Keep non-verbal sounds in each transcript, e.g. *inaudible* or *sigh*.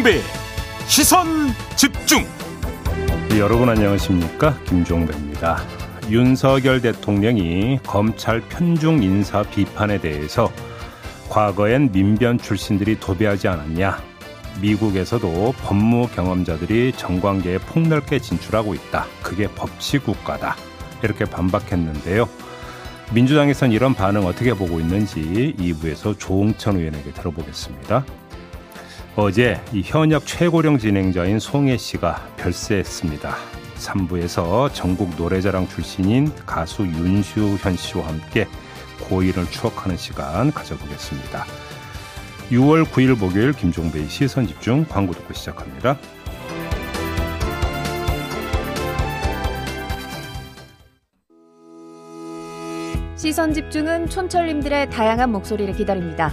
김종배 시선 집중. 여러분 안녕하십니까? 김종배입니다. 윤석열 대통령이 검찰 편중 인사 비판에 대해서 과거엔 민변 출신들이 도배하지 않았냐? 미국에서도 법무 경험자들이 정관계에 폭넓게 진출하고 있다. 그게 법치 국가다. 이렇게 반박했는데요. 민주당에선 이런 반응 어떻게 보고 있는지 2부에서 조홍천 의원에게 들어보겠습니다. 어제 이 현역 최고령 진행자인 송혜 씨가 별세했습니다. 3부에서 전국 노래자랑 출신인 가수 윤수현 씨와 함께 고인을 추억하는 시간 가져보겠습니다. 6월 9일 목요일 김종배의 시선 집중 광고 듣고 시작합니다. 시선 집중은 촌철님들의 다양한 목소리를 기다립니다.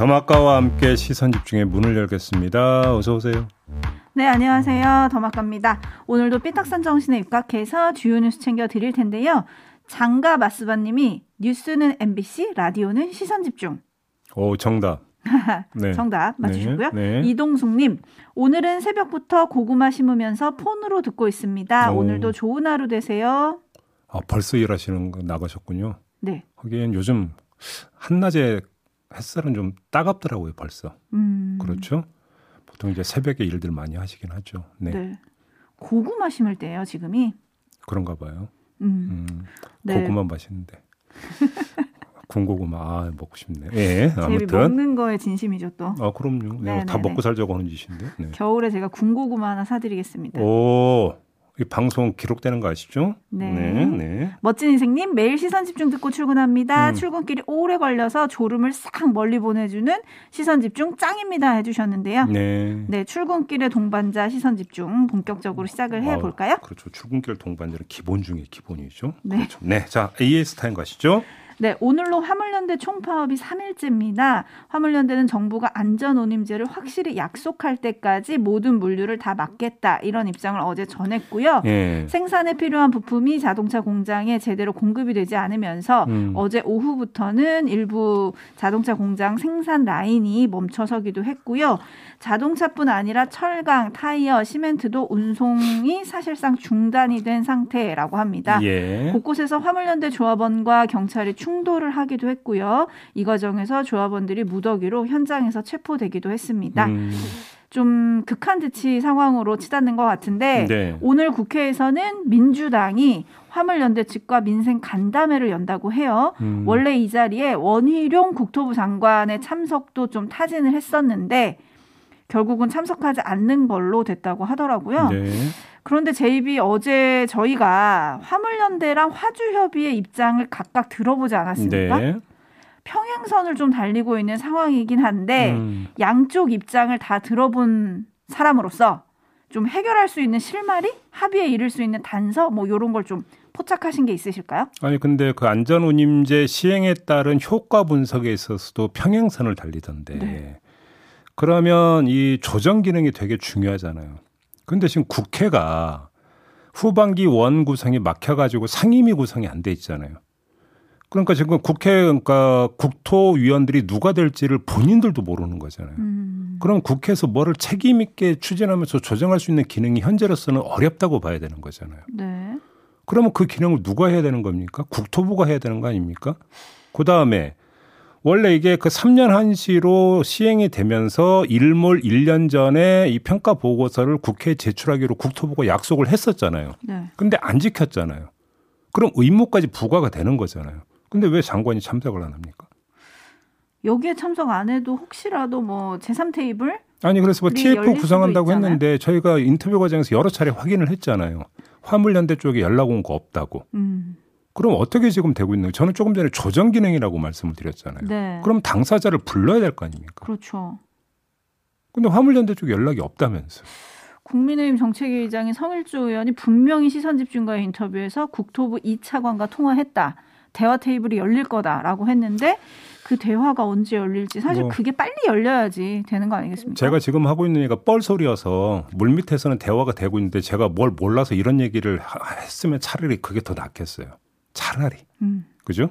더마카와 함께 시선 집중의 문을 열겠습니다. 어서 오세요. 네, 안녕하세요. 더마카입니다. 오늘도 삐딱선 정신에 입각해서 주요 뉴스 챙겨 드릴 텐데요. 장가 마스바 님이 뉴스는 MBC, 라디오는 시선 집중. 오, 정답. *laughs* 네. 정답 맞추셨고요. 네. 네. 이동숙님, 오늘은 새벽부터 고구마 심으면서 폰으로 듣고 있습니다. 오. 늘도 좋은 하루 되세요. 아, 벌써 일하시는 거 나가셨군요. 네. 하긴 요즘 한낮에 햇살은 좀 따갑더라고요, 벌써. 음. 그렇죠? 보통 이제 새벽에 일들 많이 하시긴 하죠. 네. 네. 고구마 심을 때예요, 지금이? 그런가 봐요. 음. 음. 네. 고구마 맛있는데. *laughs* 군고구마 아, 먹고 싶네. 예, 아무튼 먹는 거에 진심이죠 또. 아 그럼요. 네, 다 먹고 살자고 하는 짓인데. 네. 겨울에 제가 군고구마 하나 사드리겠습니다. 오, 이 방송 기록되는 거 아시죠? 네. 네, 네. 멋진 인생님 매일 시선 집중 듣고 출근합니다. 음. 출근길이 오래 걸려서 졸음을 싹 멀리 보내주는 시선 집중 짱입니다 해주셨는데요. 네. 네, 출근길의 동반자 시선 집중 본격적으로 시작을 해볼까요? 아, 그렇죠. 출근길 동반자는 기본 중에 기본이죠. 네. 그렇죠. 네, 자 AS 타임 가시죠. 네, 오늘로 화물연대 총파업이 3일째입니다. 화물연대는 정부가 안전운임제를 확실히 약속할 때까지 모든 물류를 다 막겠다 이런 입장을 어제 전했고요. 예. 생산에 필요한 부품이 자동차 공장에 제대로 공급이 되지 않으면서 음. 어제 오후부터는 일부 자동차 공장 생산 라인이 멈춰서기도 했고요. 자동차뿐 아니라 철강, 타이어, 시멘트도 운송이 사실상 중단이 된 상태라고 합니다. 예. 곳곳에서 화물연대 조합원과 경찰이 충 돌을 하기도 했고요. 이 과정에서 조합원들이 무더기로 현장에서 체포되기도 했습니다. 음. 좀 극한 대치 상황으로 치닫는 것 같은데 네. 오늘 국회에서는 민주당이 화물연대 측과 민생 간담회를 연다고 해요. 음. 원래 이 자리에 원희룡 국토부 장관의 참석도 좀 타진을 했었는데 결국은 참석하지 않는 걸로 됐다고 하더라고요. 네. 그런데 제입이 어제 저희가 화물연대랑 화주협의회 입장을 각각 들어보지 않았습니까? 네. 평행선을 좀 달리고 있는 상황이긴 한데 음. 양쪽 입장을 다 들어본 사람으로서 좀 해결할 수 있는 실마리, 합의에 이를 수 있는 단서 뭐 이런 걸 좀 포착하신 게 있으실까요? 아니 근데 그 안전 운임제 시행에 따른 효과 분석에 있어서도 평행선을 달리던데 네. 그러면 이 조정 기능이 되게 중요하잖아요. 근데 지금 국회가 후반기 원 구성이 막혀가지고 상임위 구성이 안 돼 있잖아요. 그러니까 지금 국회 그러니까 국토위원들이 누가 될지를 본인들도 모르는 거잖아요. 음. 그럼 국회에서 뭐를 책임 있게 추진하면서 조정할 수 있는 기능이 현재로서는 어렵다고 봐야 되는 거잖아요. 네. 그러면 그 기능을 누가 해야 되는 겁니까? 국토부가 해야 되는 거 아닙니까? 그 다음에 원래 이게 그 3년 한시로 시행이 되면서 일몰 1년 전에 이 평가 보고서를 국회에 제출하기로 국토부가 약속을 했었잖아요. 네. 근데 안 지켰잖아요. 그럼 의무까지 부과가 되는 거잖아요. 근데 왜 장관이 참석을 안 합니까? 여기에 참석 안 해도 혹시라도 뭐 제3 테이블 아니 그래서 뭐 TF 구성한다고 있잖아요. 했는데 저희가 인터뷰 과정에서 여러 차례 확인을 했잖아요. 화물연대 쪽에 연락 온 거 없다고. 음. 그럼 어떻게 지금 되고 있는 거예요? 저는 조금 전에 조정 기능이라고 말씀을 드렸잖아요. 네. 그럼 당사자를 불러야 될 거 아닙니까? 그렇죠. 근데 화물연대 쪽 연락이 없다면서. 국민의힘 정책위의장인 성일조 의원이 분명히 시선 집중과의 인터뷰에서 국토부 2차관과 통화했다. 대화 테이블이 열릴 거다라고 했는데 그 대화가 언제 열릴지 사실 뭐. 그게 빨리 열려야지 되는 거 아니겠습니까? 제가 지금 하고 있는 얘기가 뻘소리여서 물밑에서는 대화가 되고 있는데 제가 뭘 몰라서 이런 얘기를 하- 했으면 차라리 그게 더 낫겠어요. 차라리. 음. 그죠?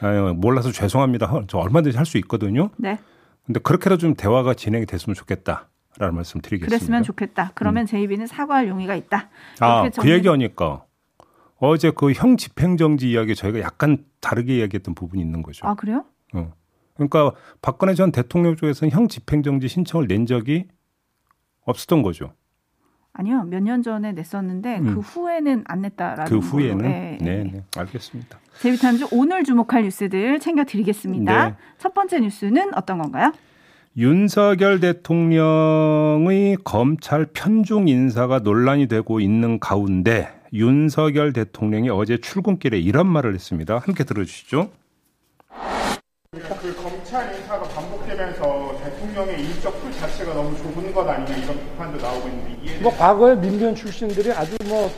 아유, 몰라서 죄송합니다. 허, *laughs* 저 얼마든지 할 수 있거든요. 네. 근데 그렇게라도 좀 대화가 진행이 됐으면 좋겠다 라는 말씀 드리겠습니다. 그랬으면 좋겠다. 그러면 제이비는 사과할 용의가 있다. 아, 이렇게 그 얘기하니까 어제 그 형 집행정지 이야기 저희가 약간 다르게 이야기했던 부분이 있는 거죠. 아 그래요? 어. 그러니까 박근혜 전 대통령 쪽에서는 형 집행정지 신청을 낸 적이 없었던 거죠. 아니요. 몇 년 전에 냈었는데 음. 그 후에는 안 냈다라는 그 후에는 예. 네, 네, 알겠습니다. 제이비타임즈 오늘 주목할 뉴스들 챙겨드리겠습니다. 네. 첫 번째 뉴스는 어떤 건가요? 윤석열 대통령의 검찰 편중 인사가 논란이 되고 있는 가운데 윤석열 대통령이 어제 출근길에 이런 말을 했습니다. 함께 들어주시죠. 그 검찰 인사가 반복되면서 대통령의 인적 풀 자체가 너무 좁은 것 아니냐 이런 비판도 나오고 있는데 이에 뭐 과거에 민변 출신들이 아주 뭐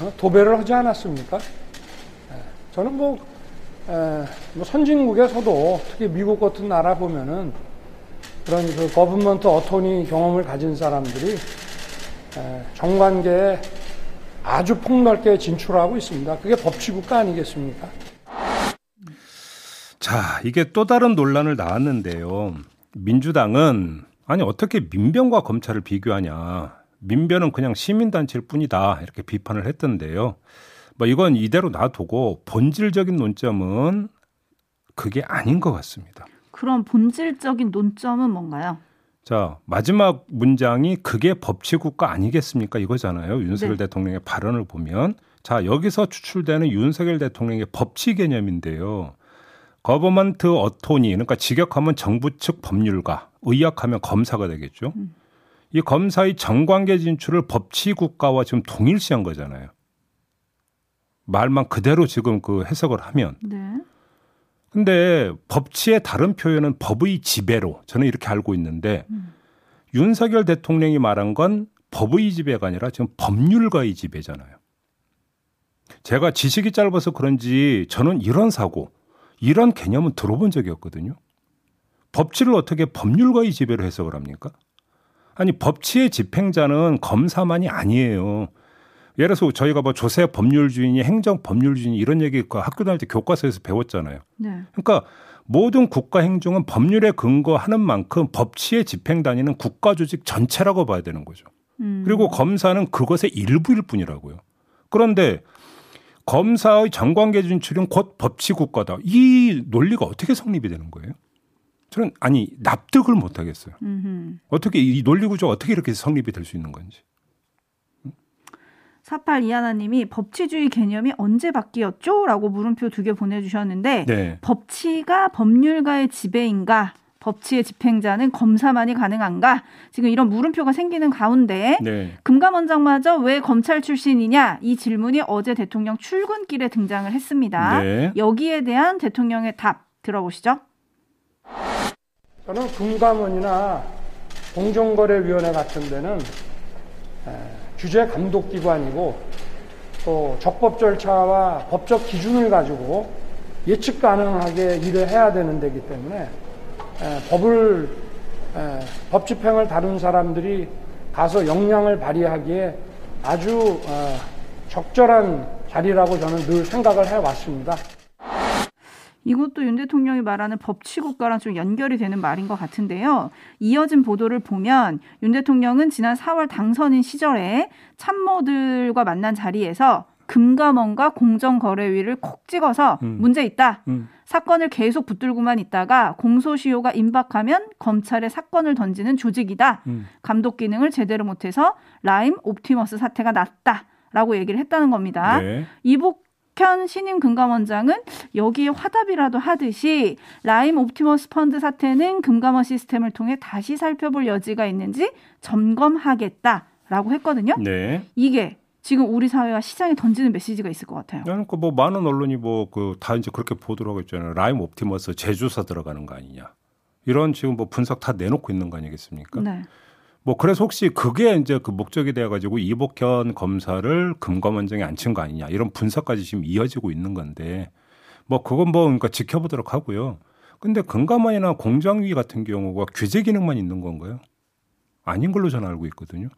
어, 도배를 하지 않았습니까? 예, 저는 뭐, 에, 뭐 선진국에서도 특히 미국 같은 나라 보면은 그런 그 거분먼트 어토니 경험을 가진 사람들이 에, 정관계에 아주 폭넓게 진출하고 있습니다. 그게 법치국가 아니겠습니까? 자, 이게 또 다른 논란을 낳았는데요. 민주당은 아니 어떻게 민변과 검찰을 비교하냐. 민변은 그냥 시민단체일 뿐이다. 이렇게 비판을 했던데요. 뭐 이건 이대로 놔두고 본질적인 논점은 그게 아닌 것 같습니다. 그럼 본질적인 논점은 뭔가요? 자, 마지막 문장이 그게 법치국가 아니겠습니까? 이거잖아요. 윤석열 네. 대통령의 발언을 보면. 자, 여기서 추출되는 윤석열 대통령의 법치 개념인데요. government attorney, 그러니까 직역하면 정부 측 법률가, 의역하면 검사가 되겠죠. 이 검사의 정관계 진출을 법치 국가와 지금 동일시한 거잖아요. 말만 그대로 지금 그 해석을 하면. 네. 근데 법치의 다른 표현은 법의 지배로 저는 이렇게 알고 있는데 윤석열 대통령이 말한 건 법의 지배가 아니라 지금 법률가의 지배잖아요. 제가 지식이 짧아서 그런지 저는 이런 사고, 이런 개념은 들어본 적이 없거든요. 법치를 어떻게 법률가의 지배로 해석을 합니까? 아니, 법치의 집행자는 검사만이 아니에요. 예를 들어서 저희가 뭐 조세 법률주의니 행정 법률주의니 이런 얘기 그 학교 다닐 때 교과서에서 배웠잖아요. 네. 그러니까 모든 국가 행정은 법률에 근거하는 만큼 법치의 집행 단위는 국가 조직 전체라고 봐야 되는 거죠. 음. 그리고 검사는 그것의 일부일 뿐이라고요. 그런데 검사의 정관계 진출은 곧 법치 국가다. 이 논리가 어떻게 성립이 되는 거예요? 저는 아니 납득을 못 하겠어요. 음흠. 어떻게 이 논리 구조가 어떻게 이렇게 성립이 될 수 있는 건지. 48 이하나님이 법치주의 개념이 언제 바뀌었죠? 라고 물음표 두 개 보내주셨는데 네. 법치가 법률가의 지배인가? 법치의 집행자는 검사만이 가능한가? 지금 이런 물음표가 생기는 가운데 네. 금감원장마저 왜 검찰 출신이냐? 이 질문이 어제 대통령 출근길에 등장을 했습니다. 네. 여기에 대한 대통령의 답 들어보시죠. 저는 금감원이나 공정거래위원회 같은 데는 에, 규제 감독 기관이고 또 적법 절차와 법적 기준을 가지고 예측 가능하게 일을 해야 되는 데기 때문에 에, 법을 에, 법 집행을 다룬 사람들이 가서 역량을 발휘하기에 아주 어, 적절한 자리라고 저는 늘 생각을 해왔습니다. 이것도 윤 대통령이 말하는 법치국가랑 좀 연결이 되는 말인 것 같은데요. 이어진 보도를 보면 윤 대통령은 지난 4월 당선인 시절에 참모들과 만난 자리에서 금감원과 공정거래위를 콕 찍어서 음. 문제 있다. 음. 사건을 계속 붙들고만 있다가 공소시효가 임박하면 검찰에 사건을 던지는 조직이다. 음. 감독 기능을 제대로 못해서 라임 옵티머스 사태가 났다 라고 얘기를 했다는 겁니다. 네. 이복현 신임 금감원장은 여기에 화답이라도 하듯이 라임 옵티머스 펀드 사태는 금감원 시스템을 통해 다시 살펴볼 여지가 있는지 점검하겠다 라고 했거든요. 네. 이게 지금 우리 사회와 시장에 던지는 메시지가 있을 것 같아요. 그러니까 뭐 많은 언론이 뭐 그 다 이제 그렇게 보도를 하고 있잖아요. 라임 옵티머스 재조사 들어가는 거 아니냐. 이런 지금 뭐 분석 다 내놓고 있는 거 아니겠습니까? 네. 뭐 그래서 혹시 그게 이제 그 목적이 되어 가지고 이복현 검사를 금감원장에 앉힌 거 아니냐 이런 분석까지 지금 이어지고 있는 건데 뭐 그건 뭐 그러니까 지켜보도록 하고요. 근데 금감원이나 공정위 같은 경우가 규제 기능만 있는 건가요? 아닌 걸로 저는 알고 있거든요.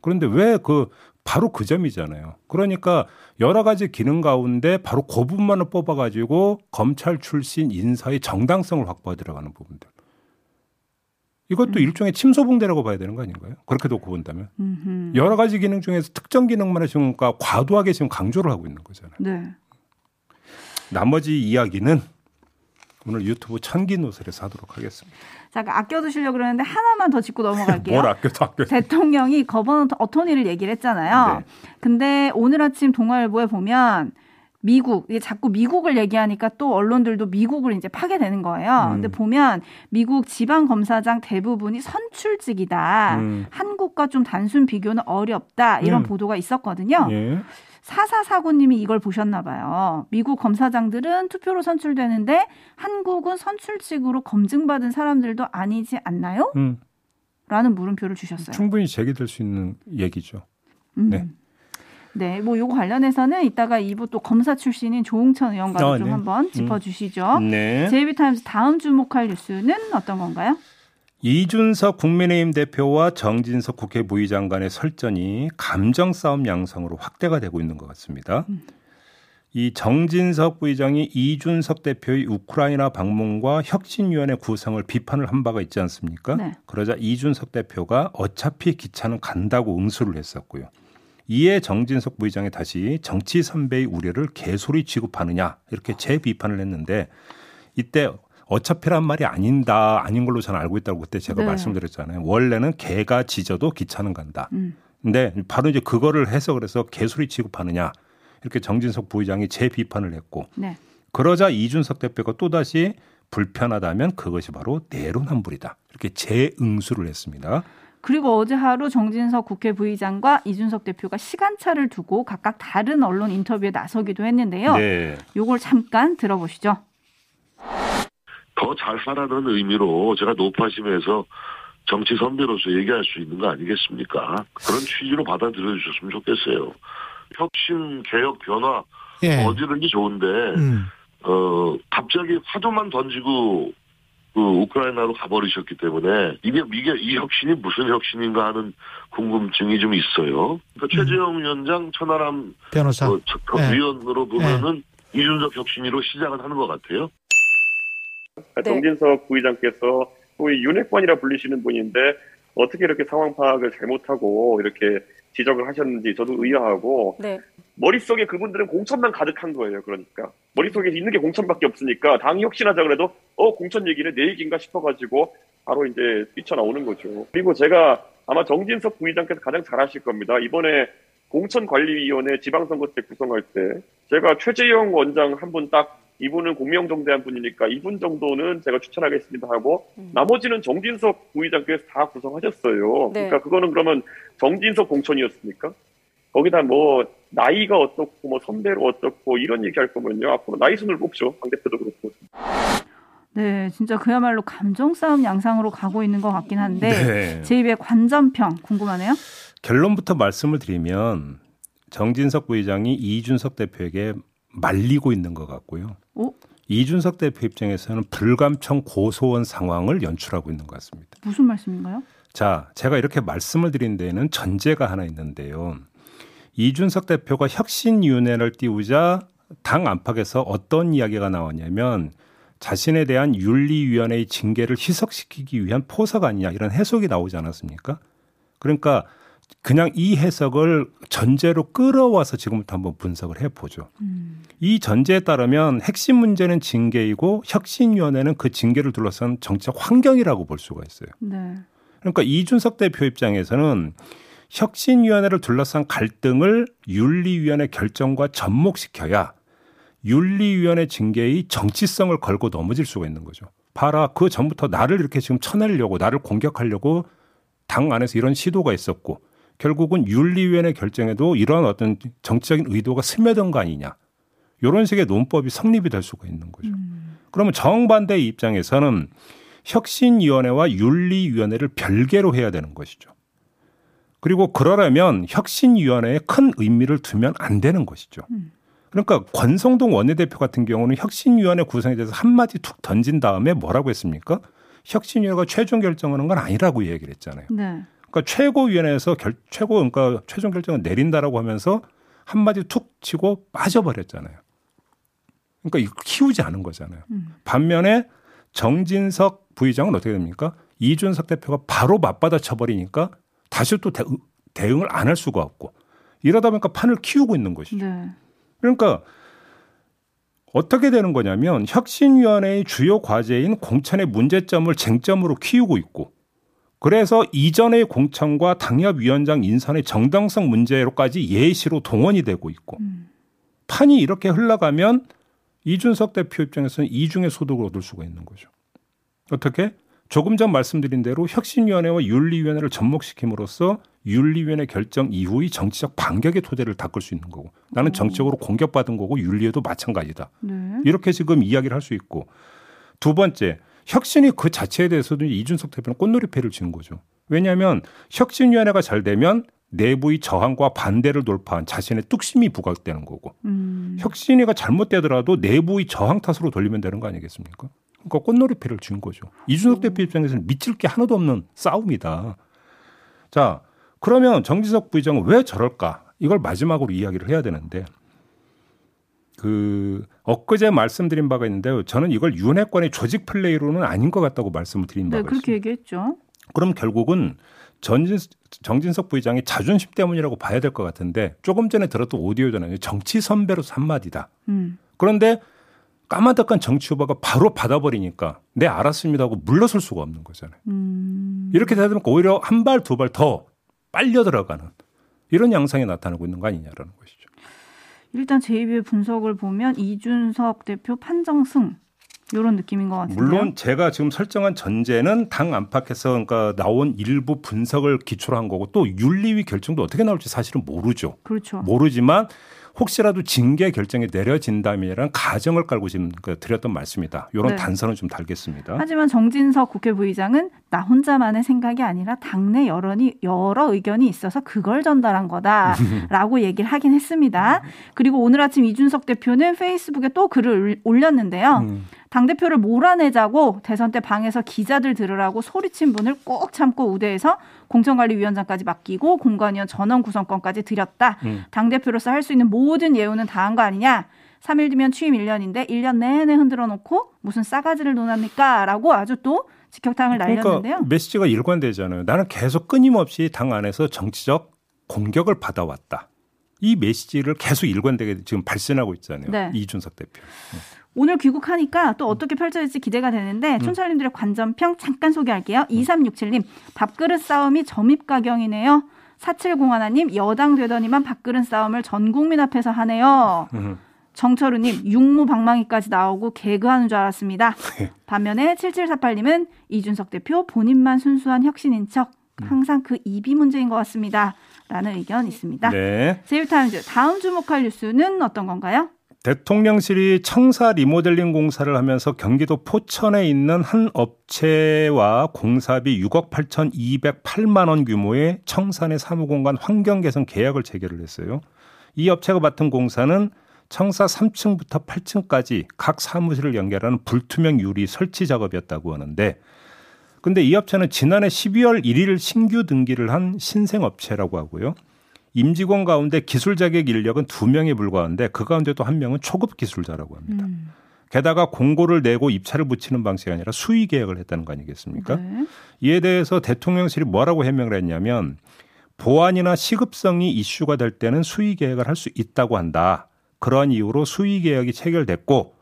그런데 왜 그 바로 그 점이잖아요. 그러니까 여러 가지 기능 가운데 바로 그 부분만을 뽑아가지고 검찰 출신 인사의 정당성을 확보해 들어가는 부분들. 이것도 음. 일종의 침소봉대라고 봐야 되는 거 아닌가요? 그렇게 놓고 본다면 음흠. 여러 가지 기능 중에서 특정 기능만을 지금 그러니까 과도하게 지금 강조를 하고 있는 거잖아요. 네. 나머지 이야기는 오늘 유튜브 천기 노설에서 하도록 하겠습니다. 잠깐 아껴두시려고 그러는데 하나만 더 짚고 넘어갈게요. 뭘 아껴도 아껴. 대통령이 거버넌트 어토니를 얘기를 했잖아요. 네. 근데 오늘 아침 동아일보에 보면 미국 이게 자꾸 미국을 얘기하니까 또 언론들도 미국을 이제 파게 되는 거예요. 음. 근데 보면 미국 지방 검사장 대부분이 선출직이다. 음. 한국과 좀 단순 비교는 어렵다. 이런 음. 보도가 있었거든요. 예. 사사사고님이 이걸 보셨나 봐요. 미국 검사장들은 투표로 선출되는데 한국은 선출직으로 검증받은 사람들도 아니지 않나요? 음. 라는 물음표를 주셨어요. 충분히 제기될 수 있는 얘기죠. 음. 네. 네, 뭐 요거 관련해서는 이따가 2부 또 검사 출신인 조홍천 의원과도 아, 좀 네. 한번 짚어주시죠. 네. 제이비타임즈 다음 주목할 뉴스는 어떤 건가요? 이준석 국민의힘 대표와 정진석 국회 부의장 간의 설전이 감정 싸움 양상으로 확대가 되고 있는 것 같습니다. 이 정진석 부의장이 이준석 대표의 우크라이나 방문과 혁신위원회 구성을 비판을 한 바가 있지 않습니까? 네. 그러자 이준석 대표가 어차피 기차는 간다고 응수를 했었고요. 이에 정진석 부의장이 다시 정치 선배의 우려를 개소리 취급하느냐 이렇게 재비판을 했는데 이때 어차피란 말이 아닌다 아닌 걸로 저는 알고 있다고 그때 제가 네. 말씀드렸잖아요. 원래는 개가 짖어도 기차는 간다. 음. 근데 바로 이제 그거를 해서 그래서 개소리 취급하느냐 이렇게 정진석 부의장이 재비판을 했고 네. 그러자 이준석 대표가 또 다시 불편하다면 그것이 바로 내로남불이다. 이렇게 재응수를 했습니다. 그리고 어제 하루 정진석 국회 부의장과 이준석 대표가 시간차를 두고 각각 다른 언론 인터뷰에 나서기도 했는데요. 네. 요걸 잠깐 들어보시죠. 더잘 살아는 의미로 제가 노파심에서 정치 선배로서 얘기할 수 있는 거 아니겠습니까? 그런 취지로 받아들여 주셨으면 좋겠어요. 혁신, 개혁, 변화 예. 어디든지 좋은데 음. 어 갑자기 화두만 던지고 그 우크라이나로 가버리셨기 때문에 이게 이게 이 혁신이 무슨 혁신인가 하는 궁금증이 좀 있어요. 그러니까 최재형 위원장 천하람 변호사. 어, 저- 네. 위원으로 보면은 이준석 혁신이로 시작을 하는 것 같아요. 그러니까 네. 정진석 부의장께서 소위 윤핵관이라 불리시는 분인데 어떻게 이렇게 상황 파악을 잘못하고 이렇게 지적을 하셨는지 저도 의아하고 네. 머릿속에 그분들은 공천만 가득한 거예요. 그러니까 머릿속에 있는 게 공천밖에 없으니까 당이 혁신하자 그래도 어 공천 얘기는 내 얘기인가 싶어가지고 바로 이제 뛰쳐나오는 거죠. 그리고 제가 아마 정진석 부의장께서 가장 잘하실 겁니다. 이번에 공천관리위원회 지방선거 때 구성할 때 제가 최재형 원장 한 분 딱 이분은 공명정대한 분이니까 이분 정도는 제가 추천하겠습니다 하고 나머지는 정진석 부의장께서 다 구성하셨어요. 네. 그러니까 그거는 그러면 정진석 공천이었습니까? 거기다 뭐 나이가 어떻고 뭐 선배로 어떻고 이런 얘기할 거면요 앞으로 나이 순을 뽑죠 당 대표도 그렇고 네, 진짜 그야말로 감정 싸움 양상으로 가고 있는 것 같긴 한데 네. 제 입의 관전평 궁금하네요. 결론부터 말씀을 드리면 정진석 부의장이 이준석 대표에게 말리고 있는 것 같고요. 오? 이준석 대표 입장에서는 불감청 고소원 상황을 연출하고 있는 것 같습니다. 무슨 말씀인가요? 자, 제가 이렇게 말씀을 드린 데에는 전제가 하나 있는데요. 이준석 대표가 혁신위원회를 띄우자 당 안팎에서 어떤 이야기가 나왔냐면 자신에 대한 윤리위원회의 징계를 희석시키기 위한 포석 아니냐 이런 해석이 나오지 않았습니까? 그러니까 그냥 이 해석을 전제로 끌어와서 지금부터 한번 분석을 해보죠. 이 전제에 따르면 핵심 문제는 징계이고 혁신위원회는 그 징계를 둘러싼 정책 환경이라고 볼 수가 있어요. 네. 그러니까 이준석 대표 입장에서는 혁신위원회를 둘러싼 갈등을 윤리위원회 결정과 접목시켜야 윤리위원회 징계의 정치성을 걸고 넘어질 수가 있는 거죠. 봐라, 그 전부터 나를 이렇게 지금 쳐내려고, 나를 공격하려고 당 안에서 이런 시도가 있었고, 결국은 윤리위원회 결정에도 이러한 어떤 정치적인 의도가 스며든 거 아니냐. 이런 식의 논법이 성립이 될 수가 있는 거죠. 그러면 정반대의 입장에서는 혁신위원회와 윤리위원회를 별개로 해야 되는 것이죠. 그리고 그러려면 혁신위원회에 큰 의미를 두면 안 되는 것이죠. 그러니까 권성동 원내대표 같은 경우는 혁신위원회 구성에 대해서 한마디 툭 던진 다음에 뭐라고 했습니까? 혁신위원회가 최종 결정하는 건 아니라고 얘기를 했잖아요. 네. 그러니까 최고위원회에서 결, 최고 그러니까 최종 결정을 내린다라고 하면서 한마디 툭 치고 빠져버렸잖아요. 그러니까 키우지 않은 거잖아요. 음. 반면에 정진석 부의장은 어떻게 됩니까? 이준석 대표가 바로 맞받아 쳐버리니까 다시 또 대, 응을 안 할 수가 없고 이러다 보니까 판을 키우고 있는 것이죠. 네. 그러니까 어떻게 되는 거냐면 혁신위원회의 주요 과제인 공천의 문제점을 쟁점으로 키우고 있고 그래서 이전의 공천과 당협위원장 인선의 정당성 문제로까지 예시로 동원이 되고 있고 판이 이렇게 흘러가면 이준석 대표 입장에서는 이중의 소득을 얻을 수가 있는 거죠. 어떻게? 조금 전 말씀드린 대로 혁신위원회와 윤리위원회를 접목시킴으로써 윤리위원회 결정 이후의 정치적 반격의 토대를 닦을 수 있는 거고 나는 정치적으로 공격받은 거고 윤리에도 마찬가지다. 네. 이렇게 지금 이야기를 할 수 있고 두 번째 혁신이 그 자체에 대해서도 이준석 대표는 꽃놀이패를 쥐는 거죠. 왜냐하면 혁신위원회가 잘 되면 내부의 저항과 반대를 돌파한 자신의 뚝심이 부각되는 거고 음. 혁신위가 잘못되더라도 내부의 저항 탓으로 돌리면 되는 거 아니겠습니까? 그러니까 꽃놀이패를 준 거죠. 이준석 대표 입장에서는 미칠 게 하나도 없는 싸움이다. 자, 그러면 정지석 부의장은 왜 저럴까? 이걸 마지막으로 이야기를 해야 되는데 그 엊그제 말씀드린 바가 있는데요. 저는 이걸 윤핵관의 조직 플레이로는 아닌 것 같다고 말씀을 드린 네, 바가 그렇게 있습니다. 얘기했죠. 그럼 결국은 전진, 정진석 부의장의 자존심 때문이라고 봐야 될 것 같은데 조금 전에 들었던 오디오잖아요. 정치 선배로서 한마디다. 음. 그런데 까마득한 정치 후보가 바로 받아버리니까 네 알았습니다 하고 물러설 수가 없는 거잖아요. 음. 이렇게 되다 보니까 오히려 한 발 두 발 더 빨려 들어가는 이런 양상이 나타나고 있는 거 아니냐라는 것이죠. 일단 제2의 분석을 보면 이준석 대표 판정승 이런 느낌인 것 같은데요. 물론 제가 지금 설정한 전제는 당 안팎에서 그러니까 나온 일부 분석을 기초로 한 거고 또 윤리위 결정도 어떻게 나올지 사실은 모르죠. 그렇죠. 모르지만 혹시라도 징계 결정이 내려진다면이라는 가정을 깔고 지금 그 드렸던 말씀이다. 이런 네. 단서는 좀 달겠습니다. 하지만 정진석 국회 부의장은 나 혼자만의 생각이 아니라 당내 여론이 여러 의견이 있어서 그걸 전달한 거다라고 *laughs* 얘기를 하긴 했습니다. 그리고 오늘 아침 이준석 대표는 페이스북에 또 글을 올렸는데요. 음. 당 대표를 몰아내자고 대선 때 방에서 기자들 들으라고 소리친 분을 꼭 참고 우대해서 공천관리위원장까지 맡기고 공관위원 전원 구성권까지 드렸다. 음. 당 대표로서 할 수 있는 모든 예우는 다 한 거 아니냐? 3일 뒤면 취임 1년인데 1년 내내 흔들어 놓고 무슨 싸가지를 논합니까? 라고 아주 또 직격탄을 날렸는데요. 그러니까 메시지가 일관되잖아요. 나는 계속 끊임없이 당 안에서 정치적 공격을 받아왔다. 이 메시지를 계속 일관되게 지금 발신하고 있잖아요. 네. 이준석 대표. 오늘 귀국하니까 또 어떻게 펼쳐질지 기대가 되는데 촌철님들의 관전평 잠깐 소개할게요. 2367님 밥그릇 싸움이 점입가경이네요. 4701님 여당 되더니만 밥그릇 싸움을 전 국민 앞에서 하네요. 음. 정철우님 육모 방망이까지 나오고 개그하는 줄 알았습니다. 반면에 7748님은 이준석 대표 본인만 순수한 혁신인 척 항상 그 입이 문제인 것 같습니다. 라는 의견 있습니다. 네. JB타임즈 다음 주목할 뉴스는 어떤 건가요? 대통령실이 청사 리모델링 공사를 하면서 경기도 포천에 있는 한 업체와 공사비 6억 8,208만 원 규모의 청사 내 사무공간 환경 개선 계약을 체결을 했어요. 이 업체가 맡은 공사는 청사 3층부터 8층까지 각 사무실을 연결하는 불투명 유리 설치 작업이었다고 하는데 근데 이 업체는 지난해 12월 1일 신규 등기를 한 신생 업체라고 하고요. 임직원 가운데 기술 자격 인력은 두 명에 불과한데 그 가운데 또한 명은 초급 기술자라고 합니다. 음. 게다가 공고를 내고 입찰을 붙이는 방식이 아니라 수의 계약을 했다는 거 아니겠습니까? 네. 이에 대해서 대통령실이 뭐라고 해명을 했냐면 보안이나 시급성이 이슈가 될 때는 수의 계약을 할 수 있다고 한다. 그런 이유로 수의 계약이 체결됐고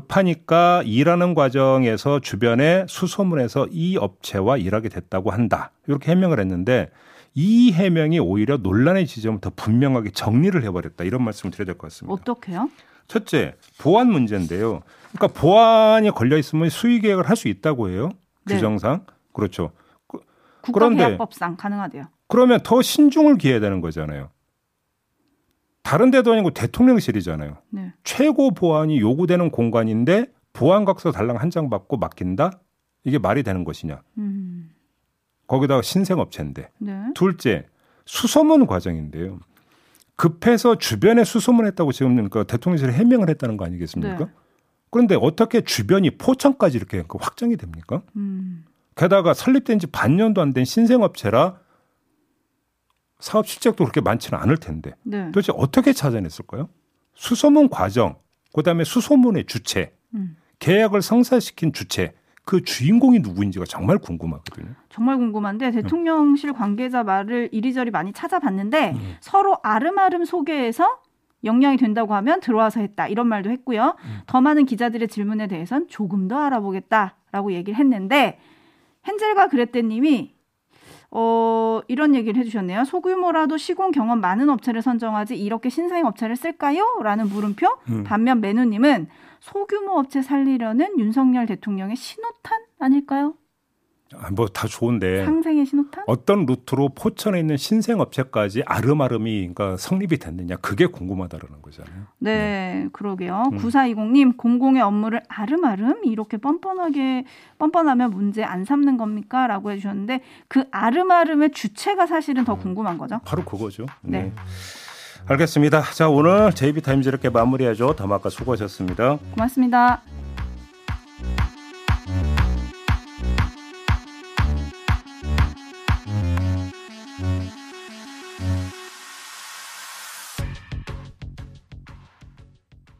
급하니까 일하는 과정에서 주변에 수소문해서 이 업체와 일하게 됐다고 한다. 이렇게 해명을 했는데 이 해명이 오히려 논란의 지점을 더 분명하게 정리를 해버렸다. 이런 말씀을 드려야 될 것 같습니다. 어떻게요? 첫째, 보안 문제인데요. 그러니까 보안이 걸려 있으면 수의 계약을 할 수 있다고 해요. 네. 규정상. 그렇죠. 그런데- 국가계약법상 가능하대요. 그러면 더 신중을 기해야 되는 거잖아요. 다른 데도 아니고 대통령실이잖아요. 네. 최고 보안이 요구되는 공간인데 보안각서 달랑 한 장 받고 맡긴다? 이게 말이 되는 것이냐? 음. 거기다가 신생업체인데. 네. 둘째, 수소문 과정인데요. 급해서 주변에 수소문했다고 지금 그 대통령실에 해명을 했다는 거 아니겠습니까? 네. 그런데 어떻게 주변이 포천까지 이렇게 그 확정이 됩니까? 음. 게다가 설립된 지 반년도 안 된 신생업체라 사업 실적도 그렇게 많지는 않을 텐데 네. 도대체 어떻게 찾아냈을까요? 수소문 과정, 그다음에 수소문의 주체, 음. 계약을 성사시킨 주체, 그 주인공이 누구인지가 정말 궁금하거든요. 정말 궁금한데 대통령실 관계자 말을 이리저리 많이 찾아봤는데 서로 아름아름 소개해서 영향이 된다고 하면 들어와서 했다 이런 말도 했고요. 더 많은 기자들의 질문에 대해선 조금 더 알아보겠다라고 얘기를 했는데 헨젤과 그레떼님이 어, 이런 얘기를 해주셨네요. 소규모라도 시공 경험 많은 업체를 선정하지 이렇게 신사임 업체를 쓸까요? 라는 물음표. 음. 반면 매누님은 소규모 업체 살리려는 윤석열 대통령의 신호탄 아닐까요? 뭐 다 좋은데 상생의 신호탄? 어떤 루트로 포천에 있는 신생 업체까지 아름아름이 그러니까 성립이 됐느냐 그게 궁금하다라는 거잖아요. 네, 그러게요. 음. 9420님, 공공의 업무를 아름아름 이렇게 뻔뻔하게 뻔뻔하면 문제 안 삼는 겁니까? 라고 해 주셨는데 그 아름아름의 주체가 사실은 더 궁금한 거죠. 바로 그거죠. 네. 알겠습니다. 자 오늘 JB 타임즈 이렇게 마무리하죠. 담아까 수고하셨습니다. 고맙습니다.